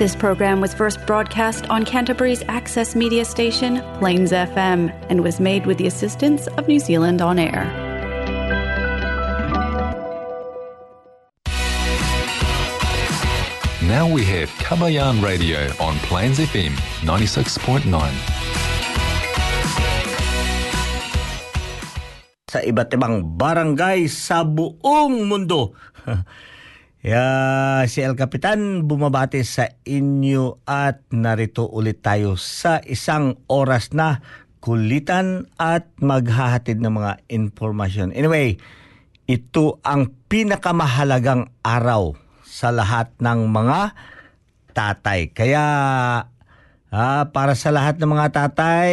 This program was first broadcast on Canterbury's access media station, Plains FM, and was made with the assistance of New Zealand On Air. Now we have Kabayan Radio on Plains FM 96.9. sa iba't ibang barangay sa buong mundo. yeah, si El Capitan bumabati sa inyo at narito ulit tayo sa isang oras na kulitan at maghahatid ng mga informasyon. Anyway, ito ang pinakamahalagang araw sa lahat ng mga tatay. Kaya ah, para sa lahat ng mga tatay,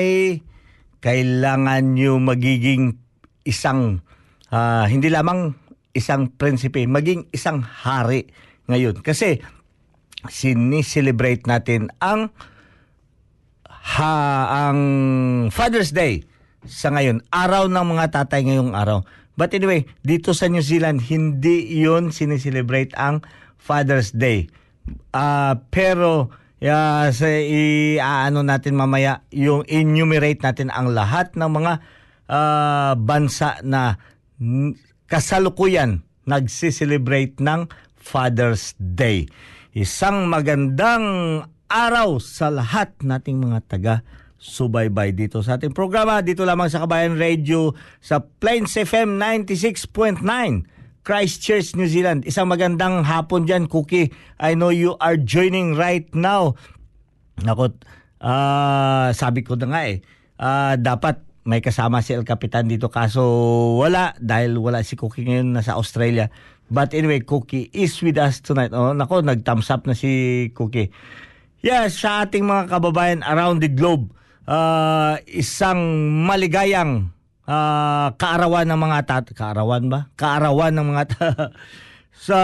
kailangan nyo magiging isang ah, hindi lamang isang prinsipe, maging isang hari ngayon. Kasi siniselebrate natin ang ha, ang Father's Day sa ngayon. Araw ng mga tatay ngayong araw. But anyway, dito sa New Zealand, hindi yun siniselebrate ang Father's Day. Ah, pero ya sa i-ano natin mamaya yung enumerate natin ang lahat ng mga ah, bansa na kasalukuyan nagsiselebrate ng Father's Day. Isang magandang araw sa lahat nating mga taga subaybay dito sa ating programa dito lamang sa Kabayan Radio sa Plains FM 96.9 Christchurch, New Zealand. Isang magandang hapon dyan, Cookie. I know you are joining right now. Nako, ah, sabi ko na nga eh, ah, dapat may kasama si El Capitan dito kaso wala dahil wala si Cookie ngayon nasa Australia. But anyway, Cookie is with us tonight. Oh, nako, nag-thumbs up na si Cookie. Yes, sa ating mga kababayan around the globe, ah, isang maligayang ah, kaarawan ng mga tat kaarawan ba? Kaarawan ng mga ta- sa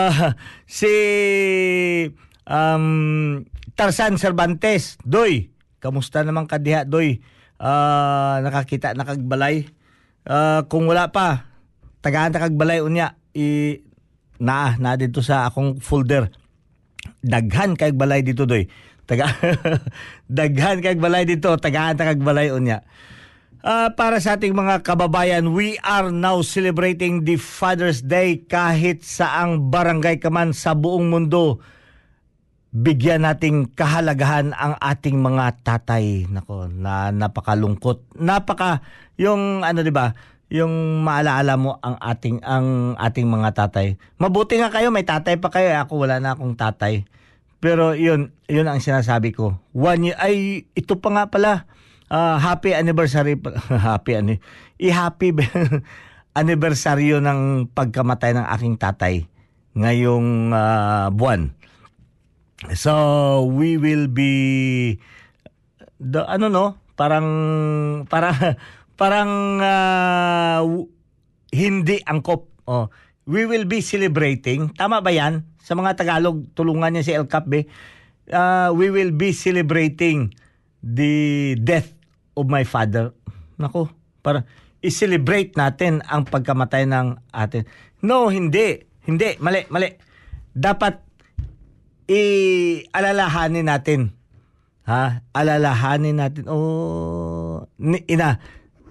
si um, Tarzan Cervantes, Doy. Kamusta naman ka diha, Doy? Ah, nakakita nakagbalay. Ah, kung wala pa, tagaan nakagbalay unya i na na dito sa akong folder. Daghan kay balay dito doy. Taga daghan kay balay dito, tagaan nakagbalay unya. Ah, para sa ating mga kababayan, we are now celebrating the Father's Day kahit saang barangay ka man sa buong mundo. Bigyan nating kahalagahan ang ating mga tatay. Nako, na napakalungkot. Napaka yung ano 'di ba? Yung maalaala mo ang ating ang ating mga tatay. Mabuti nga kayo may tatay pa kayo. Ako wala na akong tatay. Pero yun, yun ang sinasabi ko. One year, ay ito pa nga pala. Ah, happy anniversary happy ani i-happy anniversary ng pagkamatay ng aking tatay ngayong ah, buwan. So we will be the ano no, parang para parang w- hindi angkop. Oh, we will be celebrating. Tama ba 'yan? Sa mga Tagalog, tulungan niya si El Capbe. Ah, we will be celebrating the death of my father. Nako, para i-celebrate natin ang pagkamatay ng atin. No, hindi. Hindi, mali, mali. Dapat i-alalahanin natin. Ha? Alalahanin natin. Oh, ni, ina,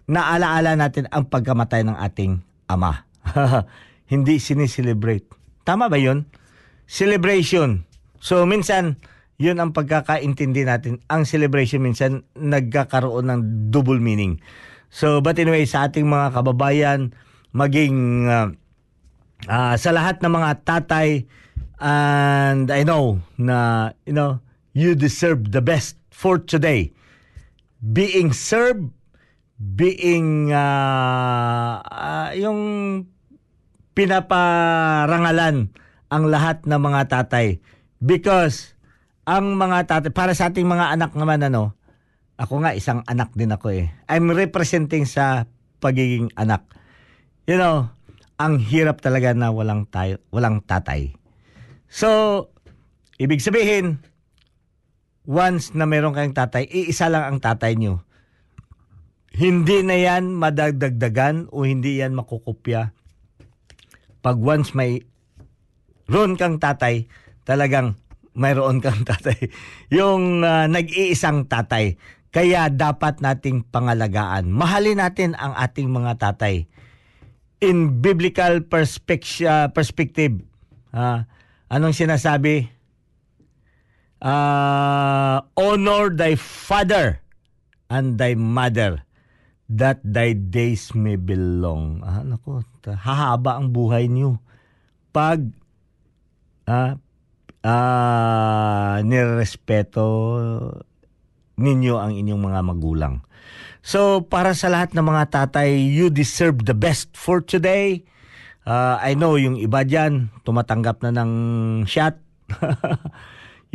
naalaala natin ang pagkamatay ng ating ama. Hindi siniselebrate. Tama ba yun? Celebration. So, minsan, yun ang pagkakaintindi natin. Ang celebration minsan nagkakaroon ng double meaning. So, but anyway, sa ating mga kababayan, maging ah, ah, sa lahat ng mga tatay, and I know na, you know, you deserve the best for today. Being served, being, ah, ah, yung pinaparangalan ang lahat ng mga tatay. Because ang mga tatay, para sa ating mga anak naman ano, ako nga isang anak din ako eh. I'm representing sa pagiging anak. You know, ang hirap talaga na walang tayo, walang tatay. So, ibig sabihin, once na meron kayong tatay, iisa lang ang tatay nyo. Hindi na yan madagdagdagan o hindi yan makukupya. Pag once may ron kang tatay, talagang mayroon kang tatay. Yung uh, nag-iisang tatay. Kaya dapat nating pangalagaan. Mahalin natin ang ating mga tatay. In biblical perspective, perspective uh, anong sinasabi? Uh, honor thy father and thy mother that thy days may be long. Ah, nako, hahaba ang buhay niyo. Pag ah, ah, nirespeto ninyo ang inyong mga magulang. So, para sa lahat ng mga tatay, you deserve the best for today. Uh, I know yung iba dyan, tumatanggap na ng shot.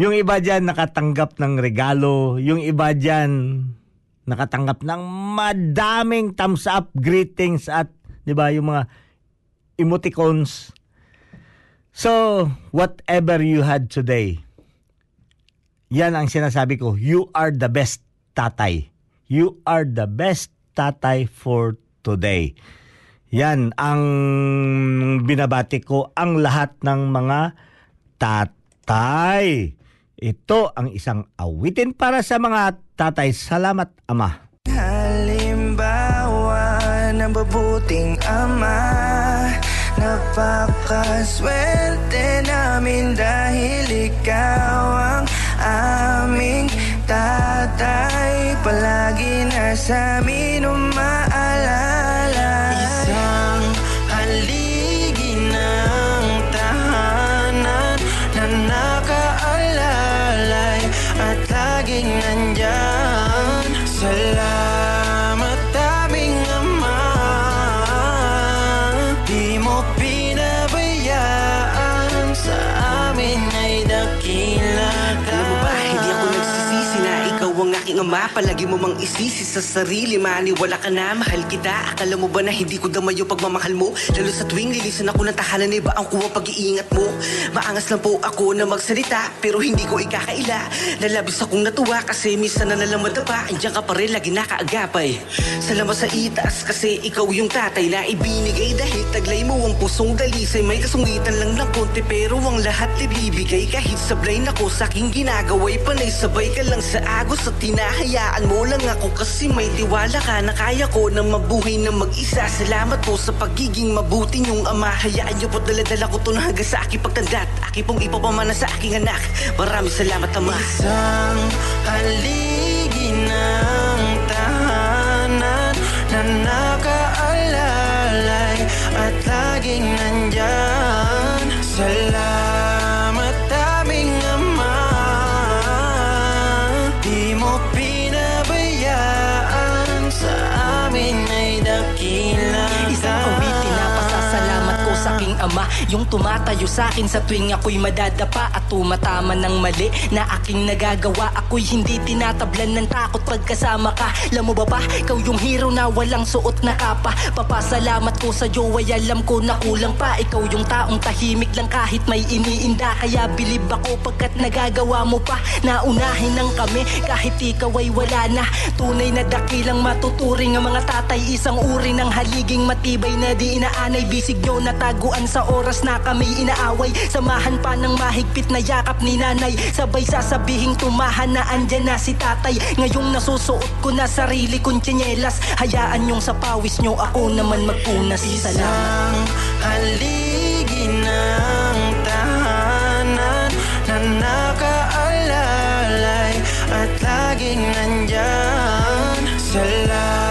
yung iba dyan, nakatanggap ng regalo. Yung iba dyan, nakatanggap ng madaming thumbs up, greetings at, di ba, yung mga emoticons. So, whatever you had today, yan ang sinasabi ko, you are the best tatay. You are the best tatay for today. Yan ang binabati ko ang lahat ng mga tatay. Ito ang isang awitin para sa mga tatay. Salamat, Ama. Halimbawa ng babuting ama Napakaswerte namin dahil ikaw ang aming tatay Palagi na sa amin umaalala ang aking ama Palagi mo mang isisi sa sarili. Maniwala ka na, mahal kita. Akala mo ba na hindi ko damayo pagmamahal mo? Lalo sa tuwing lilisan ako ng tahanan Iba ang kuwang pag-iingat mo? Maangas lang po ako na magsalita Pero hindi ko ikakaila. Lalabis akong natuwa kasi minsan na nalang madapa Andiyan ka pa rin, lagi nakaagapay. Salamat sa itaas kasi ikaw yung tatay na ibinigay. Dahil taglay mo ang pusong dalisay May kasungitan lang ng konti pero ang lahat ibibigay. Kahit sablay na ko sa aking ginagaway Panay sabay ka lang sa agos at tinahayaan mo lang ako Kasi may tiwala ka na kaya ko na mabuhay na mag-isa. Salamat po sa pagiging mabuti niyong ama. Hayaan niyo po't daladala ko to na hanggang sa aking pagtanda at Aki pong ipapamana sa aking anak. Maraming salamat ama. Isang haligi ng tahanan Na nakaalalay at laging nandyan. Salamat ko sa aking ama Yung tumatayo sa akin sa tuwing ako'y madadapa At tumatama ng mali na aking nagagawa. Ako'y hindi tinatablan ng takot pagkasama ka. Alam mo ba ba, ikaw yung hero na walang suot na kapa. Papasalamat ko sa iyo ay alam ko na kulang pa. Ikaw yung taong tahimik lang kahit may iniinda. Kaya bilib ako pagkat nagagawa mo pa. Naunahin ng kami kahit ikaw ay wala na. Tunay na dakilang matuturing ang mga tatay. Isang uri ng haliging matibay na di inaanay. Bisig nyo nataguan sa oras na kami inaaway Samahan pa ng mahigpit na yakap ni nanay. Sabay sasabihing tumahan na andyan na si tatay. Ngayong nasusuot ko na sarili kong tsinelas Hayaan yung sa pawis nyo ako naman magpunas Salamat Isang haligi ng tahanan Na nakaalalay at laging nandyan Salamat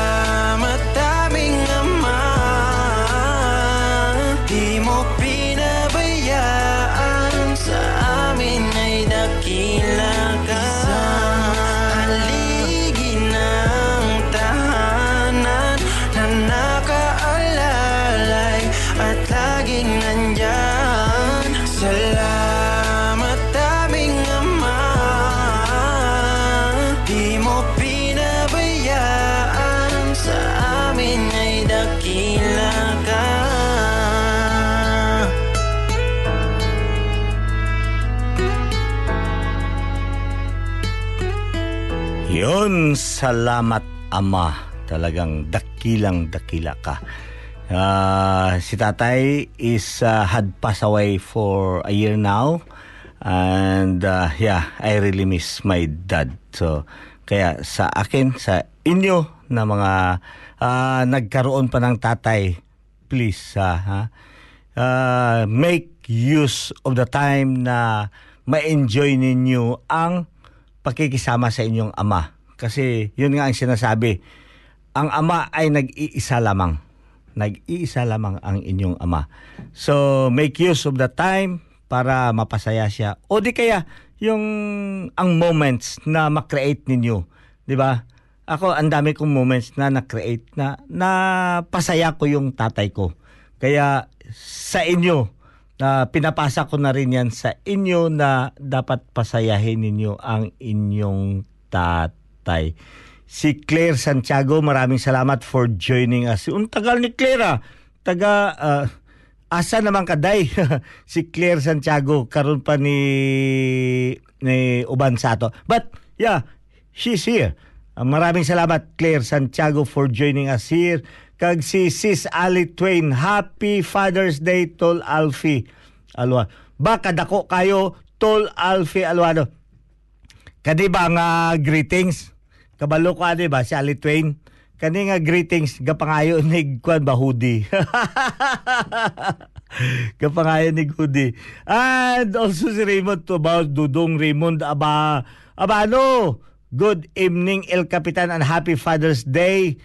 Yun, salamat Ama. Talagang dakilang dakila ka. Ah, si tatay is uh, had passed away for a year now. And uh, yeah, I really miss my dad. So kaya sa akin, sa inyo na mga uh, nagkaroon pa ng tatay, please uh, ha, uh, make use of the time na ma-enjoy ninyo ang pakikisama sa inyong ama. Kasi yun nga ang sinasabi, ang ama ay nag-iisa lamang. Nag-iisa lamang ang inyong ama. So, make use of the time para mapasaya siya. O di kaya, yung ang moments na makreate ninyo. Di ba? Ako, ang dami kong moments na na-create na, na pasaya ko yung tatay ko. Kaya sa inyo, na pinapasa ko na rin yan sa inyo na dapat pasayahin ninyo ang inyong tatay. Si Claire Santiago, maraming salamat for joining us. Un tagal ni Claire ah. Taga, uh, asa naman kaday? si Claire Santiago, karon pa ni, ni Uban Sato. But, yeah, she's here. Uh, maraming salamat, Claire Santiago, for joining us here. Kag si Sis Ali Twain, Happy Father's Day, Tol Alfie. Alwa. Baka dako kayo, Tol Alfie Alwano. Kadi ba nga greetings? Kabalo ko adi ba si Ali Twain? Kani nga greetings gapangayo ni kwan ba hoodie. gapangayo ni hoodie. And also si Raymond about Dudong Raymond aba aba ano? Good evening El Capitan and happy Father's Day.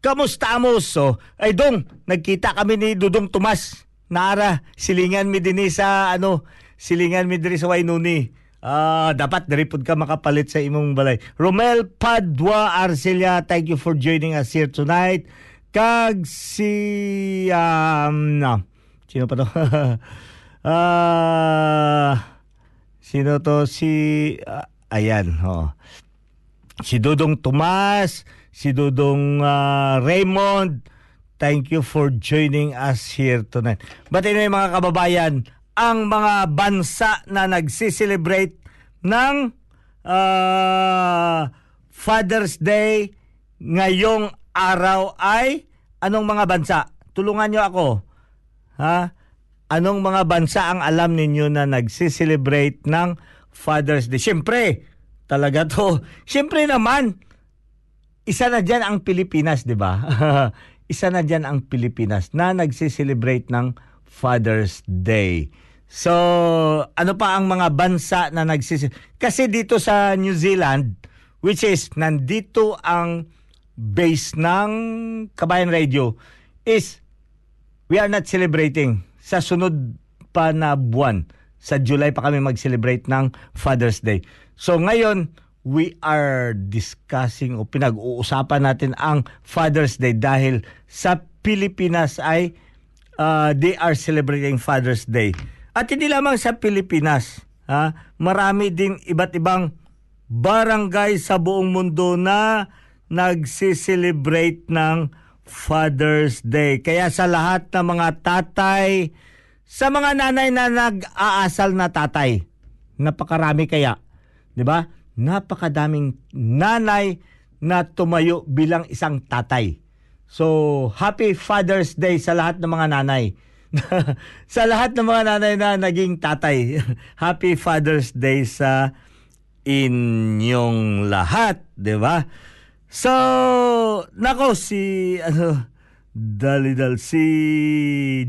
Kamusta mo? So, ay dong, nagkita kami ni Dudong Tomas. Nara, silingan mi din sa ano, silingan mi diri sa Wainuni. Ah, dapat diri pud ka makapalit sa imong balay. Romel Padua Arcelia, thank you for joining us here tonight. Kag si um, no. Sino pa to? Ah, sino to si ah, ayan, oh. Si Dudong Tomas, si Dudong ah, Raymond, thank you for joining us here tonight. But anyway mga kababayan, ang mga bansa na nagsiselebrate ng ah, Father's Day ngayong araw ay anong mga bansa? Tulungan nyo ako. Ha? Anong mga bansa ang alam ninyo na nagsiselebrate ng Father's Day? Siyempre, talaga to. Siyempre naman, isa na dyan ang Pilipinas, di ba? isa na dyan ang Pilipinas na nagsiselebrate ng Father's Day. So, ano pa ang mga bansa na nagsis Kasi dito sa New Zealand, which is nandito ang base ng Kabayan Radio, is we are not celebrating sa sunod pa na buwan. Sa July pa kami mag-celebrate ng Father's Day. So ngayon, we are discussing o pinag-uusapan natin ang Father's Day dahil sa Pilipinas ay uh, they are celebrating Father's Day. At hindi lamang sa Pilipinas, ha, marami ding iba't ibang barangay sa buong mundo na nagsiselebrate ng Father's Day. Kaya sa lahat ng mga tatay, sa mga nanay na nag-aasal na tatay, napakarami kaya, 'di ba? Napakadaming nanay na tumayo bilang isang tatay. So, happy Father's Day sa lahat ng mga nanay. sa lahat ng mga nanay na naging tatay. happy Father's Day sa inyong lahat, 'di ba? So, nako si ano dalidal si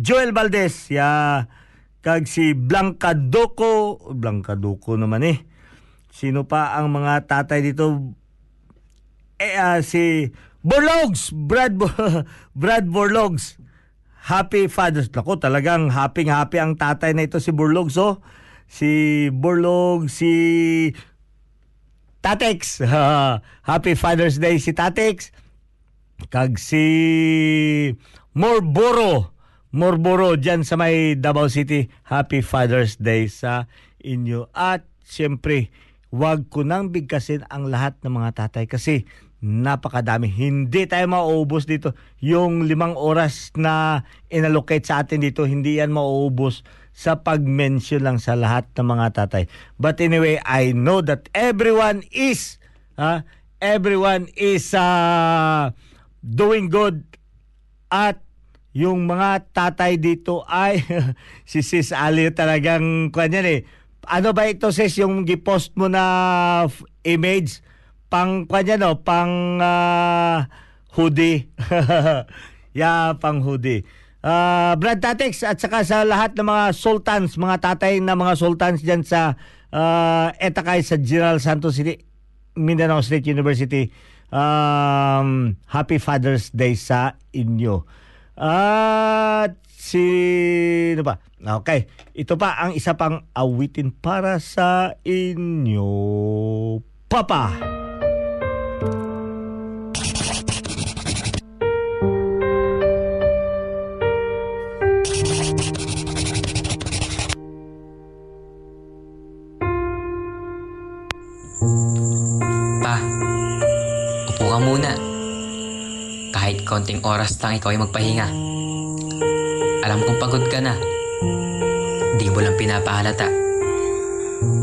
Joel Valdez. Ya kag si Blanca Doco Blanca Doco naman eh. Sino pa ang mga tatay dito? Eh ah, si Borlogs Brad Brad Borlogs. Happy Father's Nako talagang happy happy ang tatay na ito si Borlogs oh. Si Borlog si Tatex. Happy Father's Day si Tatex kag si Morboro. Morboro dyan sa may Davao City. Happy Father's Day sa inyo. At siyempre wag ko nang bigkasin ang lahat ng mga tatay kasi napakadami. Hindi tayo mauubos dito. Yung limang oras na inallocate sa atin dito hindi yan mauubos sa pag-mention lang sa lahat ng mga tatay. But anyway I know that everyone is ha, everyone is uh, doing good at yung mga tatay dito ay si Sis Ali talagang kanya eh ano ba ito sis yung gipost mo na image pang kanya no pang ah, hoodie. yeah, pang hoodie. Ah, Brad Tatex at saka sa lahat ng mga sultans, mga tatay na mga sultans diyan sa ah, Etakay sa General Santos City, Mindanao State University. Um, happy Father's Day sa inyo. At si ano ba? Okay. Ito pa ang isa pang awitin para sa inyo. Papa. Pa, ka muna. Kahit konting oras lang ikaw ay magpahinga. Alam kong pagod ka na. Di mo lang pinapahalata.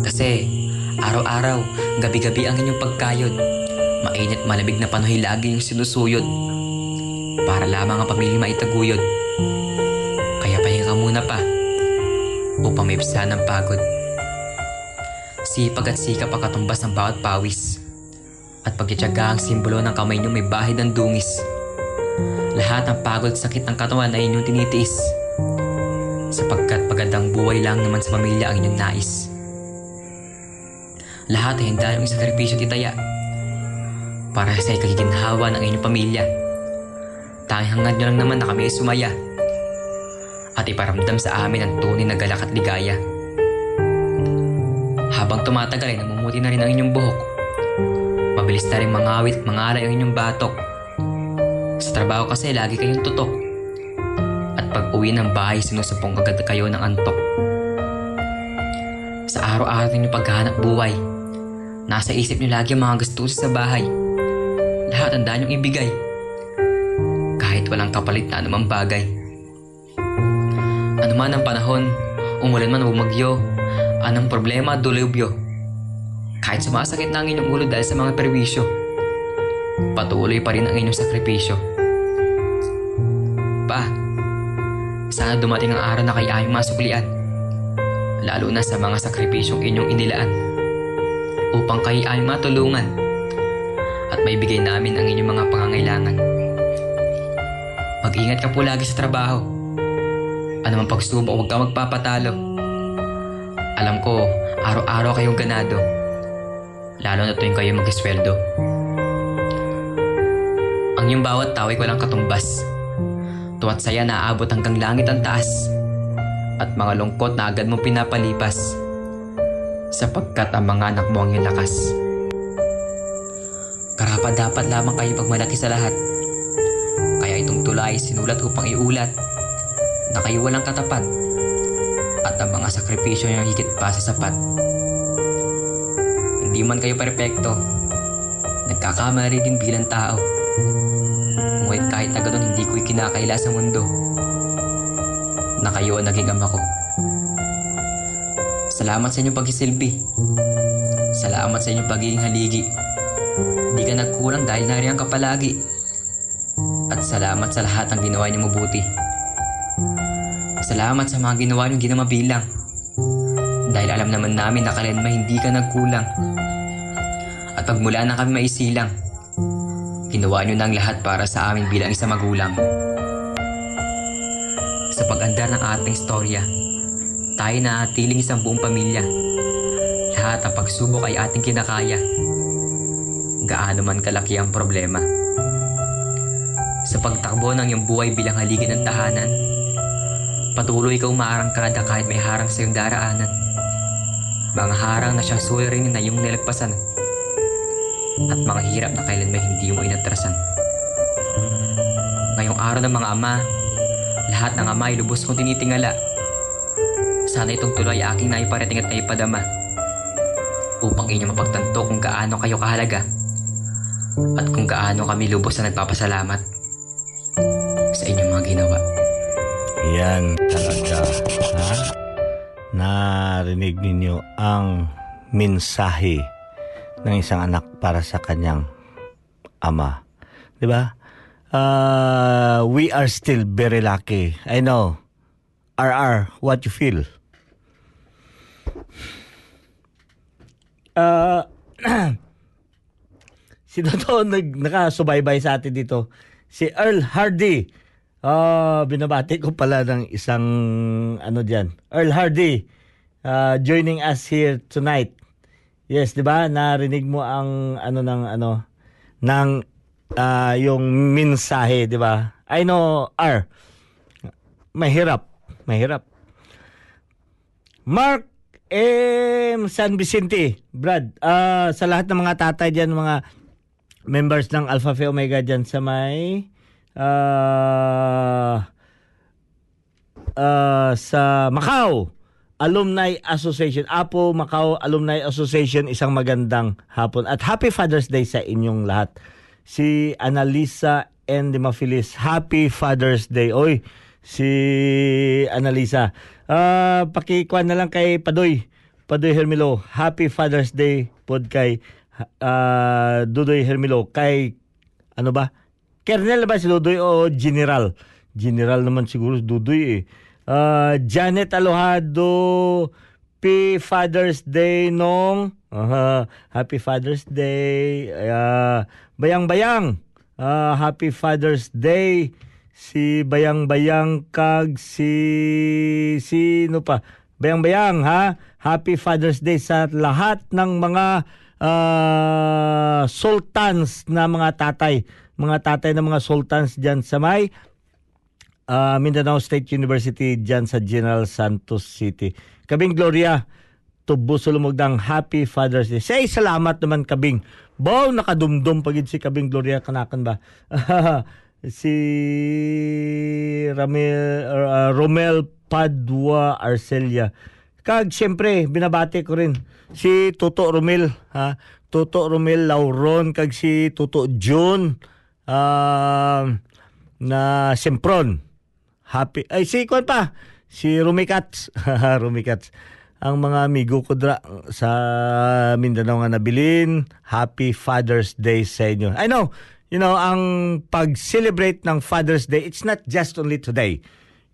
Kasi araw-araw, gabi-gabi ang inyong pagkayod. Mainit malamig na panoy lagi yung sinusuyod. Para lamang ang pamilya maitaguyod. Kaya pahinga muna pa. Upang may ng pagod. Sipag at sikap ang katumbas ng bawat pawis. At pagtityaga ang simbolo ng kamay niyo may bahid ng dungis. Lahat ng pagod sakit ng katawan ay inyong tinitiis. Sapagkat pagandang buhay lang naman sa pamilya ang inyong nais. Lahat ay handa yung sakripisyo titaya. Para sa ikagiginhawa ng inyong pamilya. Tanging hangad nyo lang naman na kami ay sumaya. At iparamdam sa amin ang tunay na galak at ligaya. Habang tumatagal ay namumuti na rin ang inyong buhok. Mabilis na rin mangawit at mangalay ang inyong batok. Sa trabaho kasi lagi kayong tutok. At pag uwi ng bahay, sinusumpong agad kayo ng antok. Sa araw-araw ninyong paghahanap buhay, nasa isip niyo lagi ang mga gastusin sa bahay. Lahat ang ninyong ibigay. Kahit walang kapalit na anumang bagay. Ano man ang panahon, umulan man o bumagyo, anong problema dulubyo. Kahit sumasakit na ang inyong ulo dahil sa mga perwisyo, patuloy pa rin ang inyong sakripisyo. Pa, sana dumating ang araw na kayo aming masuklian, lalo na sa mga sakripisyong inyong inilaan, upang kayo aming matulungan at maibigay namin ang inyong mga pangangailangan. Mag-ingat ka po lagi sa trabaho. Ano man pagsubok, huwag ka magpapatalo. Alam ko, araw-araw kayong ganado. Lalo na tuwing kayo mag-esweldo. Ang iyong bawat tao ay walang katumbas. Tuwat saya na aabot hanggang langit ang taas. At mga lungkot na agad mong pinapalipas. Sapagkat ang mga anak mo ang iyong lakas. Karapat dapat lamang kayo pagmalaki sa lahat. Kaya itong tulay sinulat upang iulat na kayo walang katapat at ang mga sakripisyo niyo higit pa sa sapat. Hindi man kayo perpekto, nagkakamali din bilang tao. Ngunit kahit na ganun hindi ko ikinakaila sa mundo na kayo ang naging ama ko. Salamat sa inyong pagsisilbi. Salamat sa inyong pagiging haligi. Hindi ka nagkulang dahil nariyan ka palagi. At salamat sa lahat ng ginawa niyo mabuti. Salamat sa mga ginawa niyong ginamabilang. Dahil alam naman namin na kalenma hindi ka nagkulang. At pagmula na kami maisilang, ginawa niyo ang lahat para sa amin bilang isang magulang. Sa pag-andar ng ating istorya, tayo na atiling isang buong pamilya. Lahat ng pagsubok ay ating kinakaya. Gaano man kalaki ang problema. Sa pagtakbo ng iyong buhay bilang haligi ng tahanan, Patuloy ka umaarangkada kahit may harang sa iyong daraanan. Mga harang na siyang suliranin na iyong nilagpasan. At mga hirap na kailan may hindi mo inatrasan. Ngayong araw ng mga ama, lahat ng ama ay lubos kong tinitingala. Sana itong tuloy aking naiparating at naipadama. Upang inyo mapagtanto kung gaano kayo kahalaga. At kung gaano kami lubos na nagpapasalamat sa inyong mga ginawa. Yan talaga. Ha? Narinig ninyo ang mensahe ng isang anak para sa kanyang ama. 'Di ba? Uh, we are still very lucky. I know. RR, what you feel? Ah, sino to nag, nakasubaybay sa atin dito? Si Earl Hardy. Ah, binabati ko pala ng isang ano diyan. Earl Hardy ah, joining us here tonight. Yes, 'di ba? Narinig mo ang ano ng ano ng ah, yung mensahe, 'di ba? I know R. Mahirap, mahirap. Mark M. San Vicente, Brad, ah, sa lahat ng mga tatay diyan, mga members ng Alpha Phi Omega diyan sa may ah ah, sa Macau Alumni Association, Apo Macau Alumni Association, isang magandang hapon at Happy Father's Day sa inyong lahat. Si Analisa and Dimafilis, Happy Father's Day. Oy, si Analisa. Ah, pakikuan na lang kay Padoy. Padoy Hermilo, Happy Father's Day pod kay ah, Dudoy Hermilo kay ano ba? Kernel ba si Dudoy o General? General naman siguro si Dudoy eh. Ah, Janet Alojado, Happy Father's Day nung Aha, Happy Father's Day. Ah, bayang-bayang. Ah, Happy Father's Day. Si Bayang-Bayang kag si sino pa? Bayang-Bayang ha. Happy Father's Day sa lahat ng mga ah, sultans na mga tatay. Mga tatay ng mga sultans diyan sa may ah, Mindanao State University dyan sa General Santos City. Kabing Gloria, tubo sulumugdang Happy Father's Day. Say salamat naman Kabing. Bow, nakadumdum pagid si Kabing Gloria kanakan ba? si Ramel, uh, Romel Padua Arcelia. Kag siyempre, binabati ko rin si Toto Romel, ha? Toto Romel Lauron, kag si Toto June, ah, na Sempron. Happy, ay si Kwan pa, si Rumikats. Rumikats. Ang mga amigo ko dra sa Mindanao nga nabilin, Happy Father's Day sa inyo. I know, you know, ang pag-celebrate ng Father's Day, it's not just only today.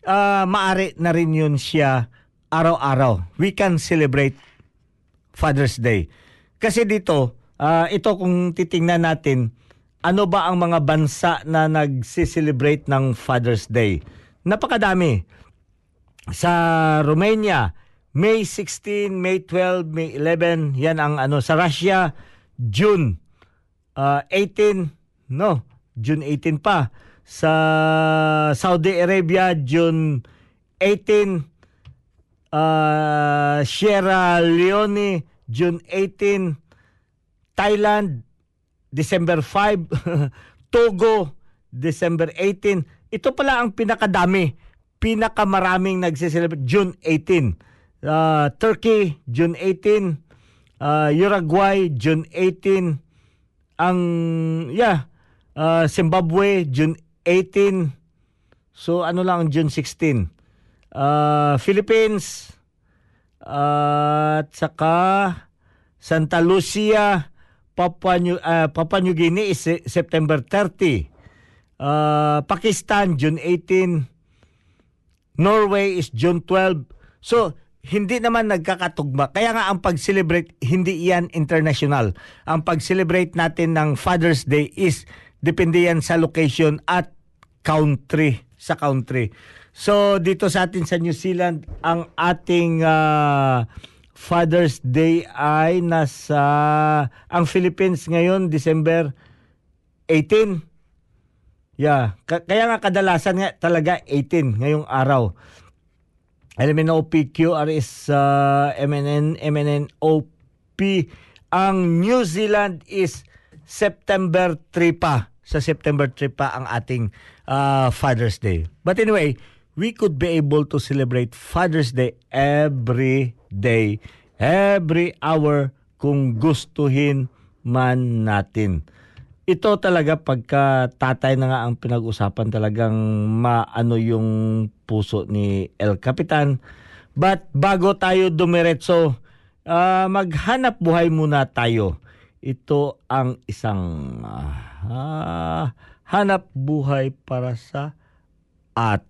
Ah, maari na rin yun siya araw-araw. We can celebrate Father's Day. Kasi dito, ah, ito kung titingnan natin, ano ba ang mga bansa na nagsi-celebrate ng Father's Day? Napakadami. Sa Romania, May 16, May 12, May 11, yan ang ano. Sa Russia, June ah, 18, no, June 18 pa. Sa Saudi Arabia, June 18, uh, Sierra Leone, June 18, Thailand, December 5, Togo, December 18. Ito pala ang pinakadami, pinakamaraming nagsiselebrate, June 18. Uh, Turkey, June 18. Uh, Uruguay, June 18. Ang, yeah, uh, Zimbabwe, June 18. So, ano lang, June 16. Uh, Philippines, uh, at saka Santa Lucia, Papua New, uh, Papua New Guinea is Se- September 30. Uh, Pakistan, June 18. Norway is June 12. So, hindi naman nagkakatugma. Kaya nga ang pag-celebrate, hindi yan international. Ang pag-celebrate natin ng Father's Day is depende yan sa location at country, sa country. So, dito sa atin sa New Zealand, ang ating ah, Father's Day ay nasa, ang Philippines ngayon, December 18. Yeah, Ka- kaya nga kadalasan nga talaga 18 ngayong araw. LMNOP, QRS, uh, MNN, MNNOP. Ang New Zealand is September 3 pa. Sa September 3 pa ang ating uh, Father's Day. But anyway, we could be able to celebrate Father's Day every day, every hour kung gustuhin man natin. Ito talaga pagka tatay na nga ang pinag-usapan talagang maano yung puso ni El Capitan. But bago tayo dumiretso, ah, maghanap buhay muna tayo. Ito ang isang ah, hanap buhay para sa at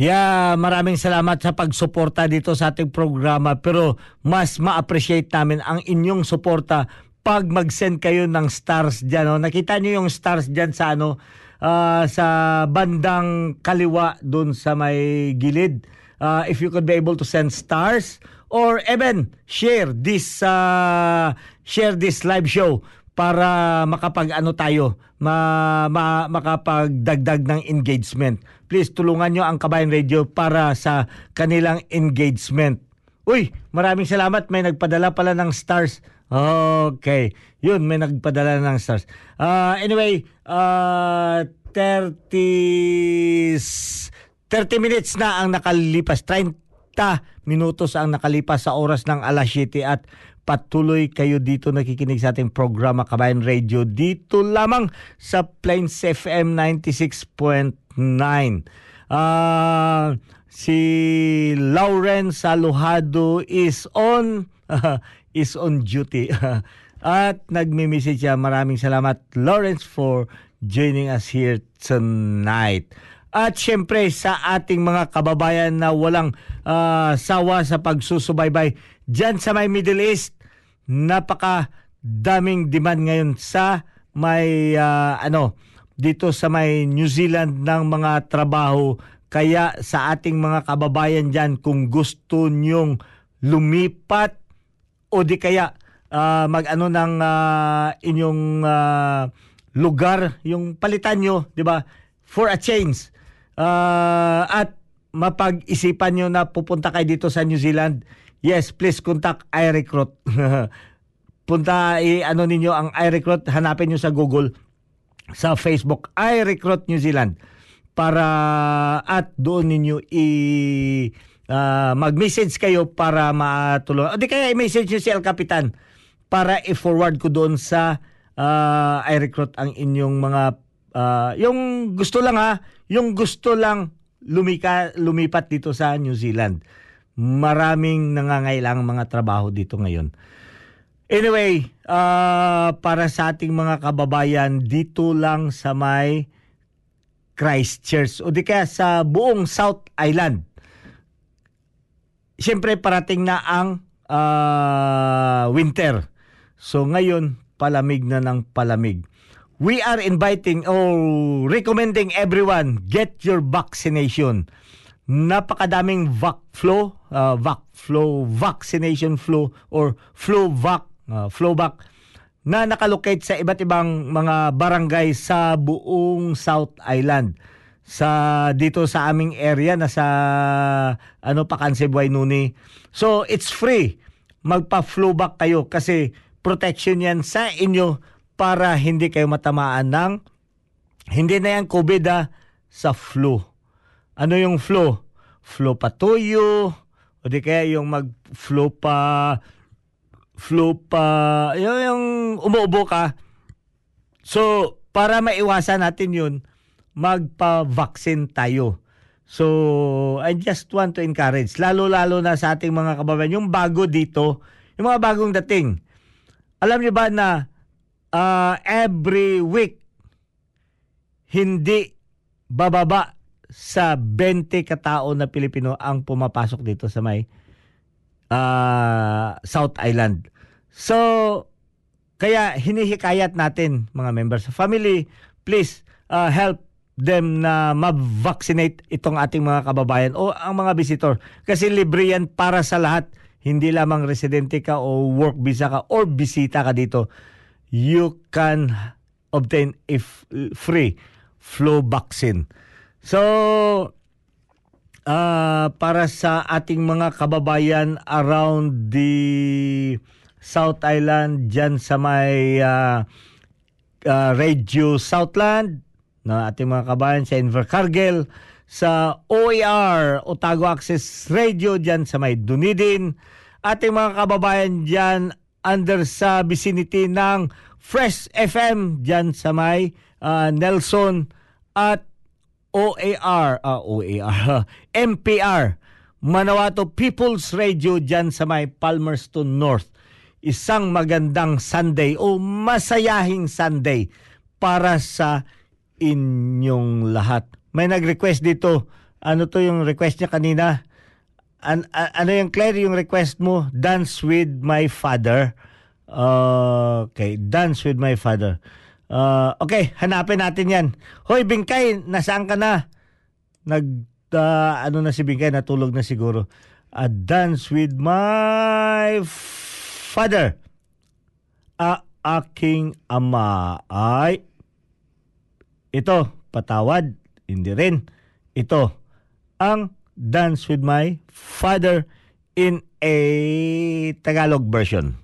Yeah, maraming salamat sa pagsuporta dito sa ating programa pero mas ma-appreciate namin ang inyong suporta pag mag-send kayo ng stars diyan. No? Nakita niyo yung stars diyan sa ano ah, sa bandang kaliwa doon sa may gilid. Ah, if you could be able to send stars or even share this uh, share this live show para makapag ano tayo ma, ma, makapagdagdag ng engagement. Please tulungan nyo ang Kabayan Radio para sa kanilang engagement. Uy, maraming salamat. May nagpadala pala ng stars. Okay. Yun, may nagpadala ng stars. Uh, anyway, uh, 30 30 minutes na ang nakalipas. 30 minutos ang nakalipas sa oras ng alas 7 at patuloy kayo dito nakikinig sa ating programa Kabayan Radio dito lamang sa Plains FM 96.9. Ah, si Lauren Salujado is on is on duty. At nagme-message siya. Maraming salamat Lawrence for joining us here tonight. At syempre sa ating mga kababayan na walang ah, sawa sa pagsusubaybay dyan sa may Middle East, napaka daming demand ngayon sa may ah, ano dito sa may New Zealand ng mga trabaho kaya sa ating mga kababayan dyan kung gusto nyong lumipat o di kaya ah, mag-ano ng ah, inyong ah, lugar, yung palitan nyo, di ba? For a change. Ah, at mapag-isipan nyo na pupunta kayo dito sa New Zealand, yes, please contact iRecruit. Punta, i ano ninyo ang iRecruit, hanapin nyo sa Google, sa Facebook, iRecruit New Zealand para at doon ninyo i ah, mag-message kayo para matulungan. O di kaya i-message nyo si El Capitan para i-forward ko doon sa uh, i-recruit ang inyong mga ah, yung gusto lang ha, yung gusto lang lumika, lumipat dito sa New Zealand. Maraming nangangailangang mga trabaho dito ngayon. Anyway, ah, para sa ating mga kababayan dito lang sa may Christchurch o di kaya sa buong South Island. Siyempre parating na ang ah, winter. So ngayon palamig na ng palamig. We are inviting or recommending everyone get your vaccination. Napakadaming vac flow, uh, vac flow, vaccination flow or flow vac, uh, flow vac na nakalocate sa iba't ibang mga barangay sa buong South Island. Sa dito sa aming area na sa ano Pakanse Buaynuni. So it's free. Magpa-flow back kayo kasi protection yan sa inyo para hindi kayo matamaan ng hindi na yan COVID ah, sa flu. Ano yung flu? Flu patuyo o di kaya yung mag-flu pa flu pa yung, yung umuubo ka. So, para maiwasan natin yun, magpa-vaccine tayo. So, I just want to encourage, lalo-lalo na sa ating mga kababayan, yung bago dito, yung mga bagong dating. Alam niyo ba na ah, every week, hindi bababa sa 20 katao na Pilipino ang pumapasok dito sa may ah, South Island. So, kaya hinihikayat natin mga members sa family, please uh, help them na ma-vaccinate itong ating mga kababayan o ang mga visitor. Kasi libre yan para sa lahat. Hindi lamang residente ka o work visa ka or bisita ka dito. You can obtain a free flu vaccine. So, ah, para sa ating mga kababayan around the South Island, dyan sa may ah, uh, Radio Southland na ating mga kabayan sa Invercargill, sa OAR, Otago Access Radio dyan sa may Dunedin, ating mga kababayan dyan under sa vicinity ng Fresh FM dyan sa may uh, Nelson at OAR, ah, OAR, MPR, Manawato People's Radio dyan sa may Palmerston North. Isang magandang Sunday o masayahing Sunday para sa inyong lahat. May nag-request dito. Ano to yung request niya kanina? An- a- ano yung Claire yung request mo? Dance with my father. Uh, okay, dance with my father. Uh, okay, hanapin natin yan. Hoy, Bingkay, nasaan ka na? Nag, uh, ano na si Bingkay, natulog na siguro. A dance with my father. A aking ama ay ito, patawad, hindi rin. Ito, ang Dance with My Father in a Tagalog version.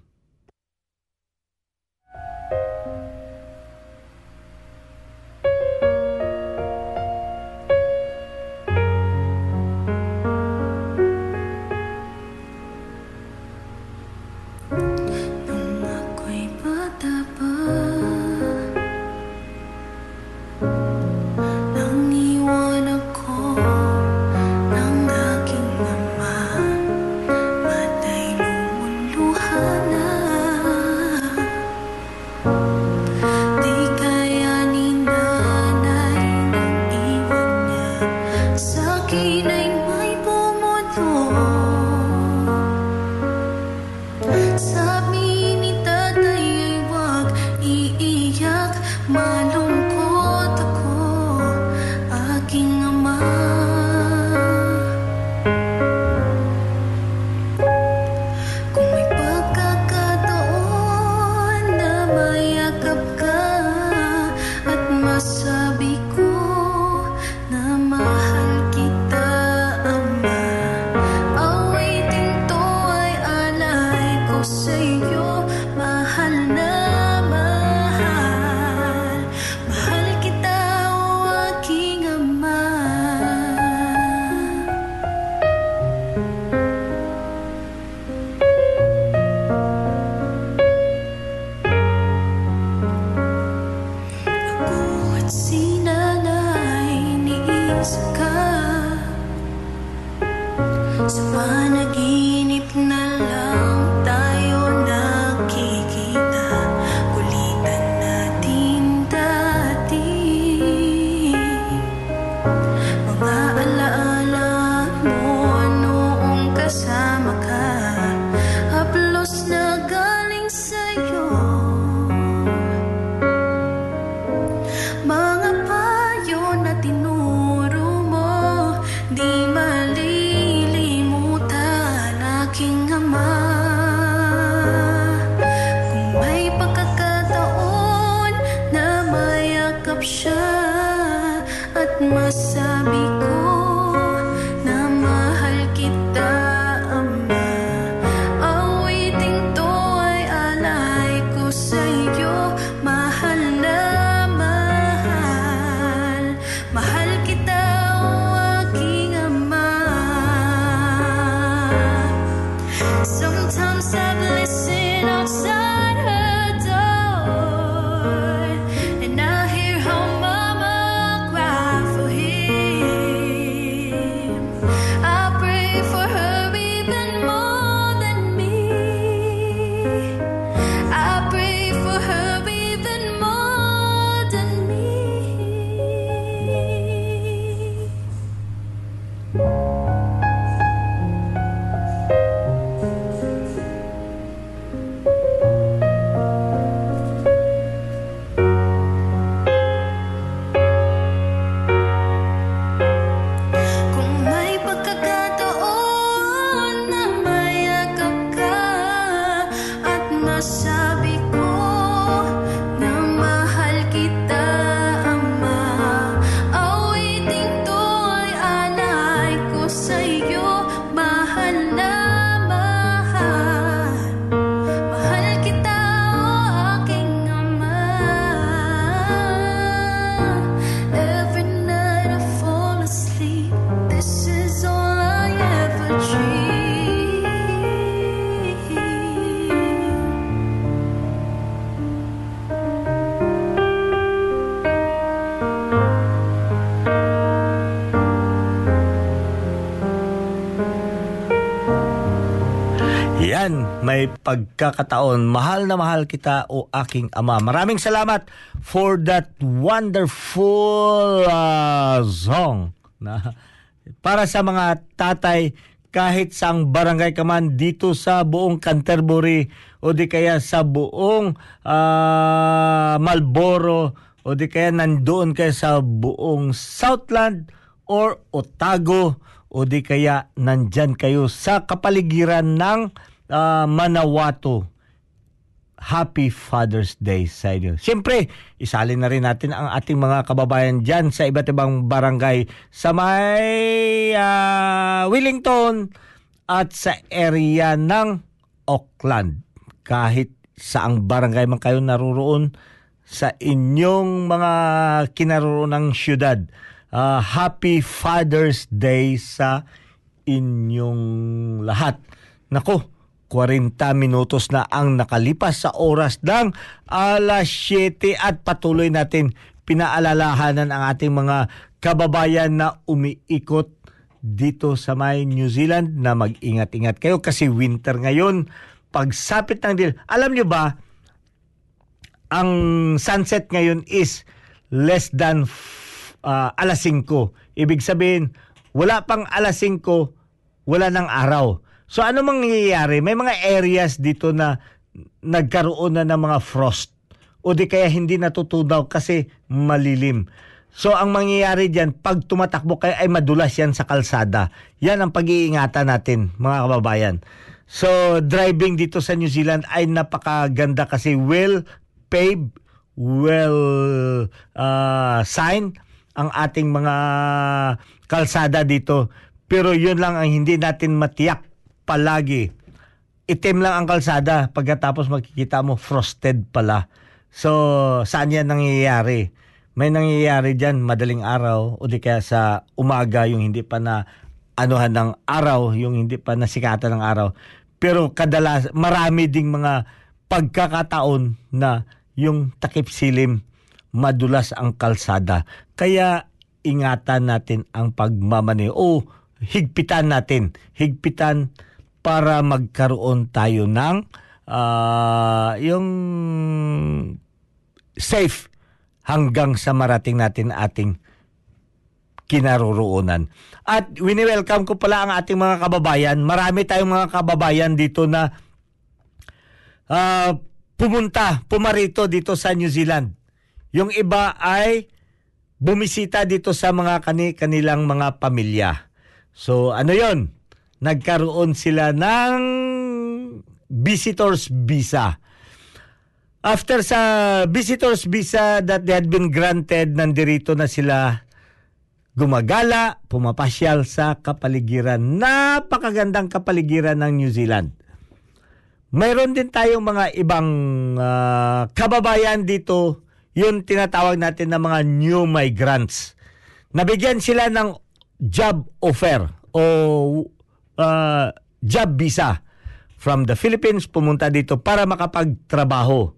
May pagkakataon. Mahal na mahal kita o aking ama. Maraming salamat for that wonderful uh, song na para sa mga tatay kahit sang barangay ka man dito sa buong Canterbury o di kaya sa buong ah, Malboro o di kaya nandoon kayo sa buong Southland or Otago o di kaya nandyan kayo sa kapaligiran ng ah, Manawato. Happy Father's Day sa inyo. Siyempre, isali na rin natin ang ating mga kababayan dyan sa iba't ibang barangay sa may ah, Wellington at sa area ng Auckland. Kahit saang barangay man kayo naruroon sa inyong mga kinaroroonang syudad. Ah, happy Father's Day sa inyong lahat. Nako, 40 minutos na ang nakalipas sa oras ng alas 7 at patuloy natin pinaalalahanan ang ating mga kababayan na umiikot dito sa may New Zealand na mag-ingat-ingat kayo kasi winter ngayon. Pagsapit ng dil, alam nyo ba, ang sunset ngayon is less than ah, alas 5. Ibig sabihin, wala pang alas 5, wala ng araw. So ano mangyayari? May mga areas dito na nagkaroon na ng mga frost o di kaya hindi natutunaw kasi malilim. So ang mangyayari diyan pag tumatakbo kayo ay madulas yan sa kalsada. Yan ang pag-iingatan natin mga kababayan. So driving dito sa New Zealand ay napakaganda kasi well paved, well uh, sign ang ating mga kalsada dito. Pero yun lang ang hindi natin matiyak palagi. Itim lang ang kalsada pagkatapos makikita mo frosted pala. So, saan yan nangyayari? May nangyayari dyan madaling araw o di kaya sa umaga yung hindi pa na anuhan ng araw, yung hindi pa nasikatan ng araw. Pero kadalas, marami ding mga pagkakataon na yung takip silim, madulas ang kalsada. Kaya ingatan natin ang pagmamani o higpitan natin. Higpitan para magkaroon tayo ng ah, yung safe hanggang sa marating natin ating kinaroroonan. At wini-welcome ko pala ang ating mga kababayan. Marami tayong mga kababayan dito na ah, pumunta, pumarito dito sa New Zealand. Yung iba ay bumisita dito sa mga kani kanilang mga pamilya. So ano yon? Nagkaroon sila ng visitors visa. After sa visitors visa that they had been granted, nandirito na sila gumagala, pumapasyal sa kapaligiran. Napakagandang kapaligiran ng New Zealand. Mayroon din tayong mga ibang ah, kababayan dito, yung tinatawag natin na mga new migrants. Nabigyan sila ng job offer o ah, job visa from the Philippines pumunta dito para makapagtrabaho.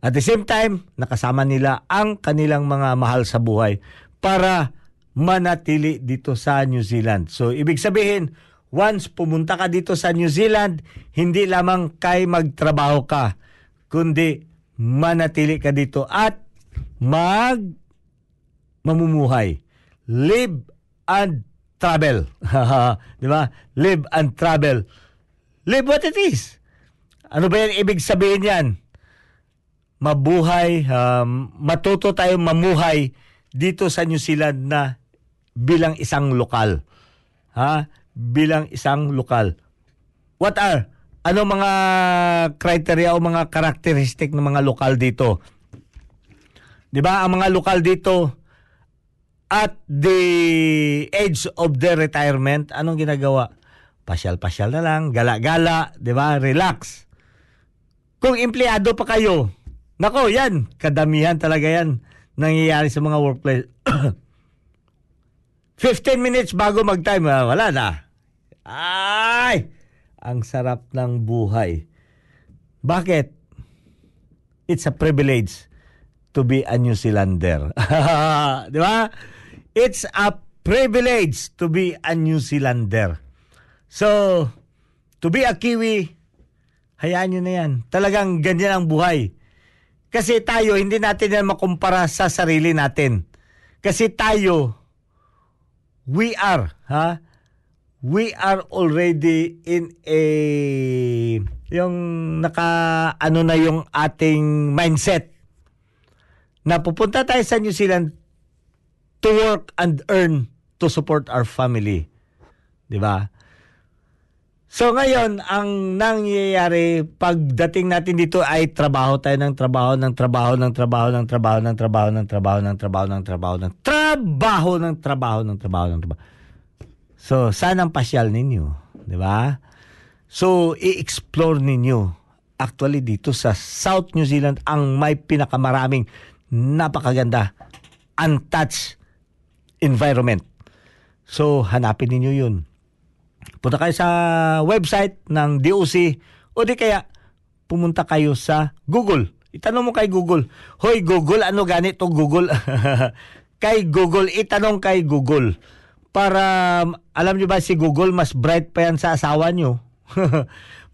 At the same time, nakasama nila ang kanilang mga mahal sa buhay para manatili dito sa New Zealand. So, ibig sabihin, once pumunta ka dito sa New Zealand, hindi lamang kay magtrabaho ka, kundi manatili ka dito at mag mamumuhay. Live and travel. Di ba? Live and travel. Live what it is. Ano ba yan ibig sabihin yan? Mabuhay, um, matuto tayong mamuhay dito sa New Zealand na bilang isang lokal. Ha? Bilang isang lokal. What are? Ano mga criteria o mga karakteristik ng mga lokal dito? 'Di ba? Ang mga lokal dito at the age of their retirement, anong ginagawa? Pasyal-pasyal na lang, gala-gala, 'di ba? Relax. Kung empleyado pa kayo, nako, yan, kadamihan talaga yan nangyayari sa mga workplace. 15 minutes bago mag-time, ah, wala na. Ay! Ang sarap ng buhay. Bakit? It's a privilege to be a New Zealander. Di ba? It's a privilege to be a New Zealander. So, to be a Kiwi, Hayaan nyo na yan. Talagang ganyan ang buhay. Kasi tayo, hindi natin yan makumpara sa sarili natin. Kasi tayo, we are, ha? We are already in a, yung naka, ano na yung ating mindset. Na pupunta tayo sa New Zealand to work and earn to support our family. 'Di ba? So ngayon, ang nangyayari pagdating natin dito ay trabaho tayo ng trabaho, ng trabaho, ng trabaho, ng trabaho, ng trabaho, ng trabaho, ng trabaho, ng trabaho, ng trabaho, ng trabaho, ng trabaho, ng trabaho. So, saan ang pasyal ninyo? Di ba? So, i-explore ninyo. Actually, dito sa South New Zealand, ang may pinakamaraming napakaganda, untouched environment. So, hanapin ninyo yun. Punta kayo sa website ng DOC o di kaya pumunta kayo sa Google. Itanong mo kay Google, Hoy Google, ano ganito Google? kay Google, itanong kay Google. Para, alam nyo ba si Google, mas bright pa yan sa asawa nyo.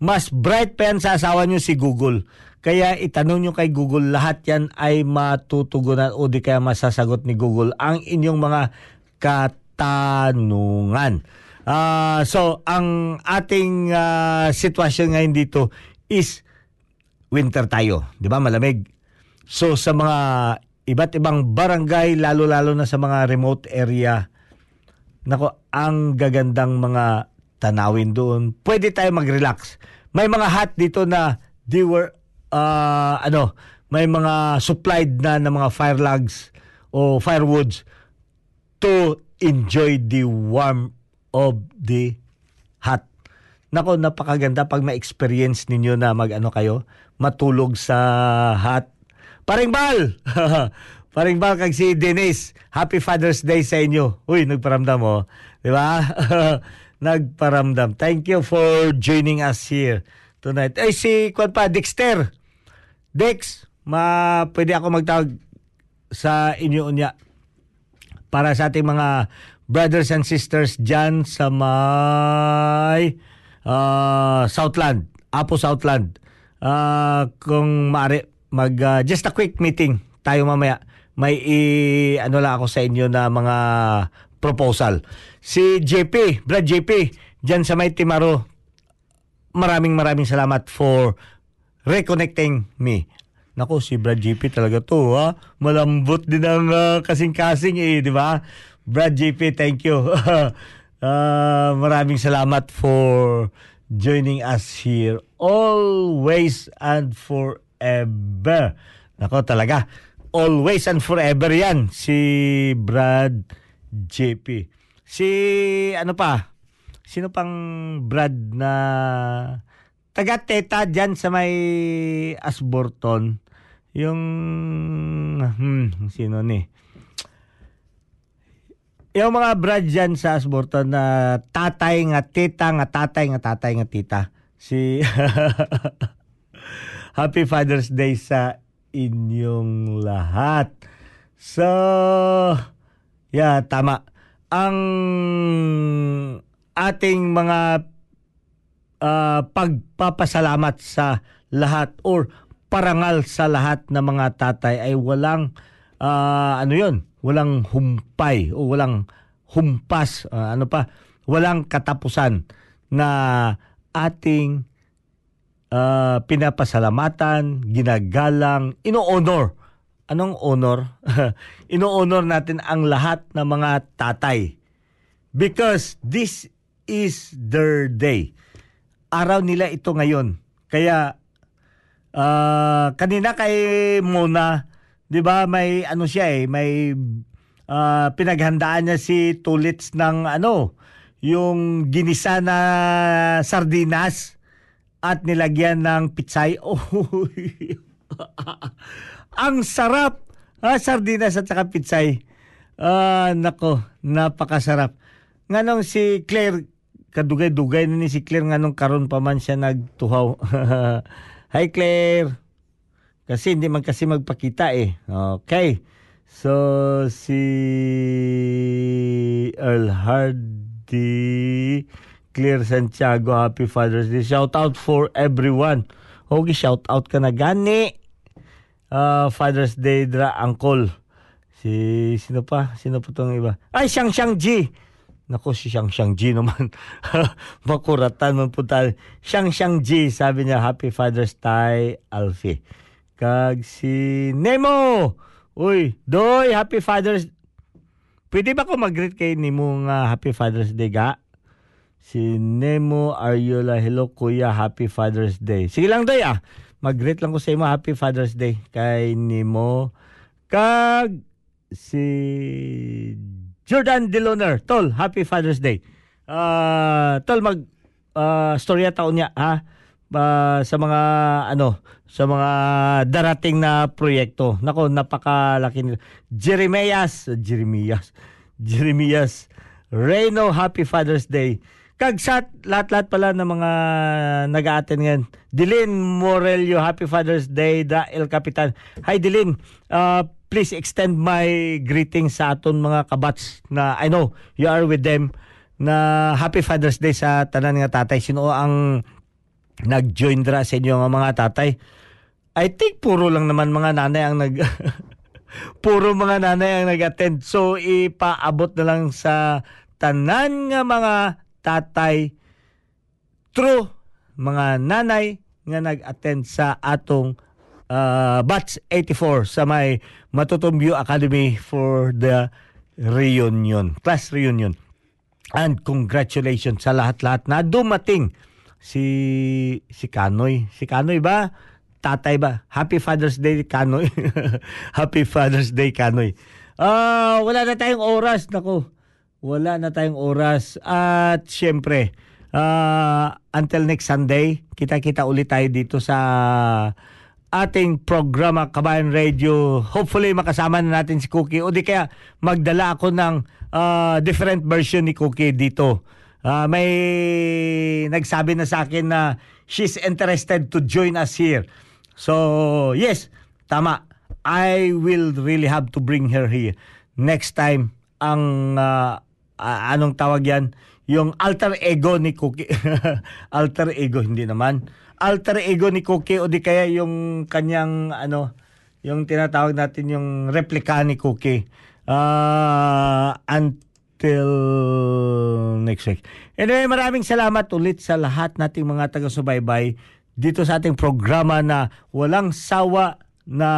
mas bright pa yan sa asawa nyo si Google. Kaya itanong nyo kay Google, lahat yan ay matutugunan o di kaya masasagot ni Google ang inyong mga katanungan. Ah, so ang ating ah, sitwasyon ngayon dito is winter tayo, 'di ba? Malamig. So sa mga iba't ibang barangay lalo-lalo na sa mga remote area nako ang gagandang mga tanawin doon. Pwede tayo mag-relax. May mga hut dito na they were ah, ano, may mga supplied na ng mga fire logs o firewoods to enjoy the warmth of the hut. Nako, napakaganda pag ma-experience ninyo na mag-ano kayo, matulog sa hut. Paring Bal! Paring Bal kag si Dennis, Happy Father's Day sa inyo. Uy, nagparamdam mo. Di ba? nagparamdam. Thank you for joining us here tonight. Ay, si, kwan pa, Dexter. Dex, ma, pwede ako magtawag sa inyo unya para sa ating mga brothers and sisters dyan sa may uh, Southland, Apo Southland. Uh, kung maaari, mag, uh, just a quick meeting tayo mamaya. May i, ano lang ako sa inyo na mga proposal. Si JP, Brad JP, dyan sa may Timaro, maraming maraming salamat for reconnecting me. Nako, si Brad JP talaga to, ha? Malambot din ang uh, kasing-kasing, eh, di ba? Brad JP, thank you. uh, maraming salamat for joining us here always and forever. Nako talaga, always and forever yan si Brad JP. Si ano pa? Sino pang Brad na taga Teta dyan sa may Asborton? Yung hmm, sino ni? Yung mga brad dyan sa Asborton na tatay nga tita nga tatay nga tatay nga tita. Si Happy Father's Day sa inyong lahat. So, yeah, tama. Ang ating mga uh, pagpapasalamat sa lahat or parangal sa lahat ng mga tatay ay walang uh, ano yon walang humpay o walang humpas uh, ano pa walang katapusan na ating uh, pinapasalamatan ginagalang ino-honor anong honor? Ino-honor natin ang lahat ng mga tatay. Because this is their day. Araw nila ito ngayon. Kaya Uh, kanina kay Mona, 'di ba, may ano siya eh, may uh, pinaghandaan niya si Tulits ng ano, yung ginisa na sardinas at nilagyan ng pitsay. Oh, ang sarap! Ah, sardinas at saka pitsay. Ah, nako, napakasarap. Nganong si Claire, kadugay-dugay na ni si Claire nganong karon pa man siya nagtuhaw. Hi Claire. Kasi hindi man kasi magpakita eh. Okay. So si Earl Hardy Clear Santiago, Happy Father's Day. Shout out for everyone. Okay, shout out ka na gani. Ah, Father's Day dra uncle. Si sino pa? Sino pa tong iba? Ay, Xiang Xiang Ji. Nako, si Xiang Xiang Ji naman. Makuratan man punta. Xiang Xiang Ji, sabi niya, Happy Father's Day, Alfie. Kag si Nemo. Uy, Doy, Happy Father's Pwede ba ko mag-greet kay Nemo nga Happy Father's Day ga? Si Nemo Ariola, hello kuya, Happy Father's Day. Sige lang Doy ah. Mag-greet lang ko sa imo Happy Father's Day kay Nemo. Kag si Jordan Deloner. Tol, Happy Father's Day. Ah, tol mag ah, storya taon niya ha. Ah, sa mga ano, sa mga darating na proyekto. Nako, napakalaki nila. Jeremias, Jeremias. Jeremias Reno, Happy Father's Day. Kag sa lahat-lahat pala ng mga nag-a-attend ngayon. Dilin Morelio, Happy Father's Day, da El Capitan. Hi Dilin, uh, please extend my greetings sa aton mga kabats na I know you are with them na Happy Father's Day sa tanan nga tatay. Sino ang nag-join dra sa inyo nga mga tatay? I think puro lang naman mga nanay ang nag puro mga nanay ang nag-attend. So ipaabot na lang sa tanan nga mga tatay true mga nanay nga nag-attend sa atong uh, batch 84 sa may Matutumbio Academy for the reunion, class reunion. And congratulations sa lahat-lahat na dumating si si Kanoy. Si Kanoy ba? Tatay ba? Happy Father's Day Kanoy. Happy Father's Day Kanoy. Ah, wala na tayong oras nako. Wala na tayong oras at syempre ah, until next Sunday, kita-kita ulit tayo dito sa ating programa Kabayan Radio. Hopefully makasama na natin si Cookie o di kaya magdala ako ng ah, different version ni Cookie dito. Ah, may nagsabi na sa akin na she's interested to join us here. So, yes, tama. I will really have to bring her here. Next time, ang ah, ah, anong tawag yan? Yung alter ego ni Cookie. alter ego, hindi naman. Alter ego ni Cookie o di kaya yung kanyang ano, yung tinatawag natin yung replika ni Cookie. Ah, until next week. Anyway, maraming salamat ulit sa lahat nating mga taga-subaybay dito sa ating programa na walang sawa na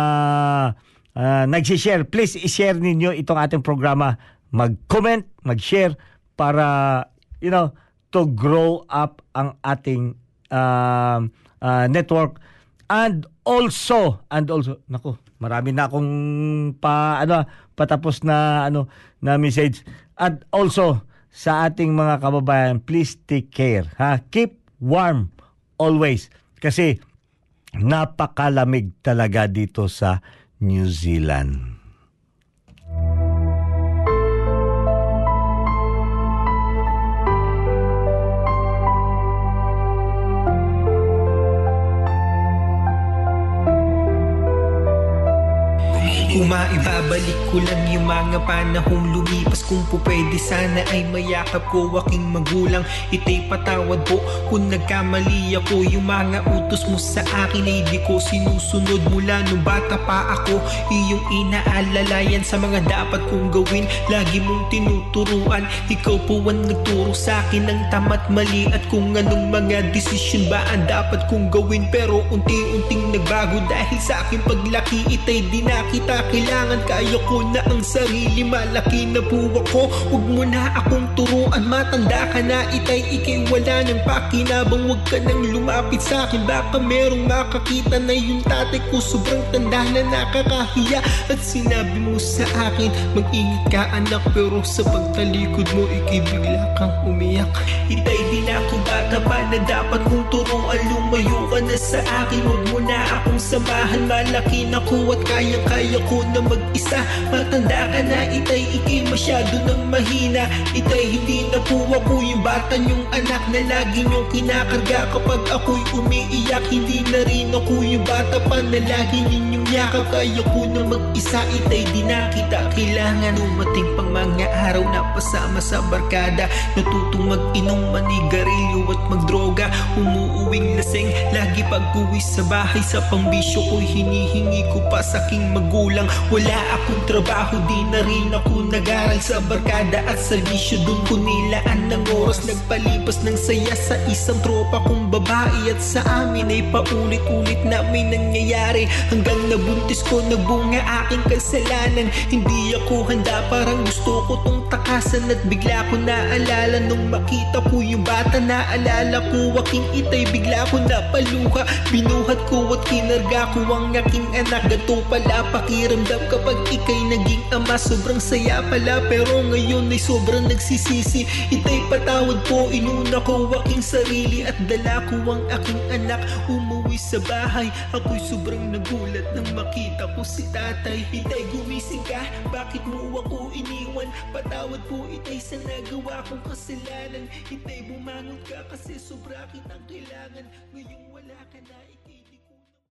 uh, nag-share. Please i-share ninyo itong ating programa. Mag-comment, mag-share para, you know, to grow up ang ating uh, uh, network. And also, and also, nako, marami na akong pa, ano, patapos na, ano, na message. And also, sa ating mga kababayan, please take care. Ha? Keep warm always. Kasi napakalamig talaga dito sa New Zealand. Umaibabalik ko lang yung mga panahong lumipas. Kung po pwede sana ay mayakap ko aking magulang. Ito'y patawad po. Kung nagkamali ako Yung mga utos mo sa akin ay di ko sinusunod. Mula nung bata pa ako Iyong inaalalayan sa mga dapat kong gawin. Lagi mong tinuturuan Ikaw po ang nagturo sa akin ng tama't mali. At kung anong mga desisyon ba ang dapat kong gawin? Pero unti-unting nagbago dahil sa aking paglaki Ito'y di na kita kailangan kaya ko na ang sarili. Malaki na po ako. Huwag mo na akong turuan. Matanda ka na itay ikay wala ng pakinabang Huwag ka nang lumapit sa akin. Baka merong makakita na yung tatay ko. Sobrang tanda na nakakahiya. At sinabi mo sa akin Mag-ingat ka anak. Pero sa pagtalikod mo ikay bigla kang umiyak. Itay din ako bata pa na dapat kong turuan. Lumayo ka na sa akin. Huwag mo na akong samahan. Malaki na ko at kayang-kaya ko ko na mag-isa Matanda ka na itay, ikay masyado nang mahina. Itay, hindi na po ako yung bata yung anak na lagi niyong kinakarga. Kapag ako'y umiiyak, hindi na rin ako yung bata pa na lagi ninyong yakap. Kaya ko na mag-isa, itay, di na kita kailangan. Dumating pang mga araw na pasama sa barkada. Natutong mag-inom, manigarilyo at magdroga. Umuuwing laseng, lagi pag-uwi sa bahay. Sa pangbisyo ko'y hinihingi ko pa sa aking magulang Wala akong trabaho, di na rin ako nag-aral Sa barkada at sa bisyo, dun ko nilaan ng oras Nagpalipas ng saya sa isang tropa kong babae. At sa amin ay paulit-ulit na may nangyayari. Hanggang nabuntis ko, nagbunga aking kasalanan. Hindi ako handa, parang gusto ko tong takasan. At bigla ko naalala nung makita ko yung bata Naalala ko aking itay, bigla ko napaluha Binuhat ko at kinarga ko ang aking anak. Gato pala pakiramdam kapag ikay naging ama Sobrang saya pala. Pero ngayon ay sobrang nagsisisi. Itay patawad po, inuna ko aking sarili At dala ko ang aking anak. Umuwi sa bahay, ako'y sobrang nagulat Nang makita ko si tatay. Itay gumising ka, bakit mo ako iniwan? Patawad po itay sa nagawa kong kasalanan. Itay bumangon ka kasi sobra kitang kailangan. Ngayong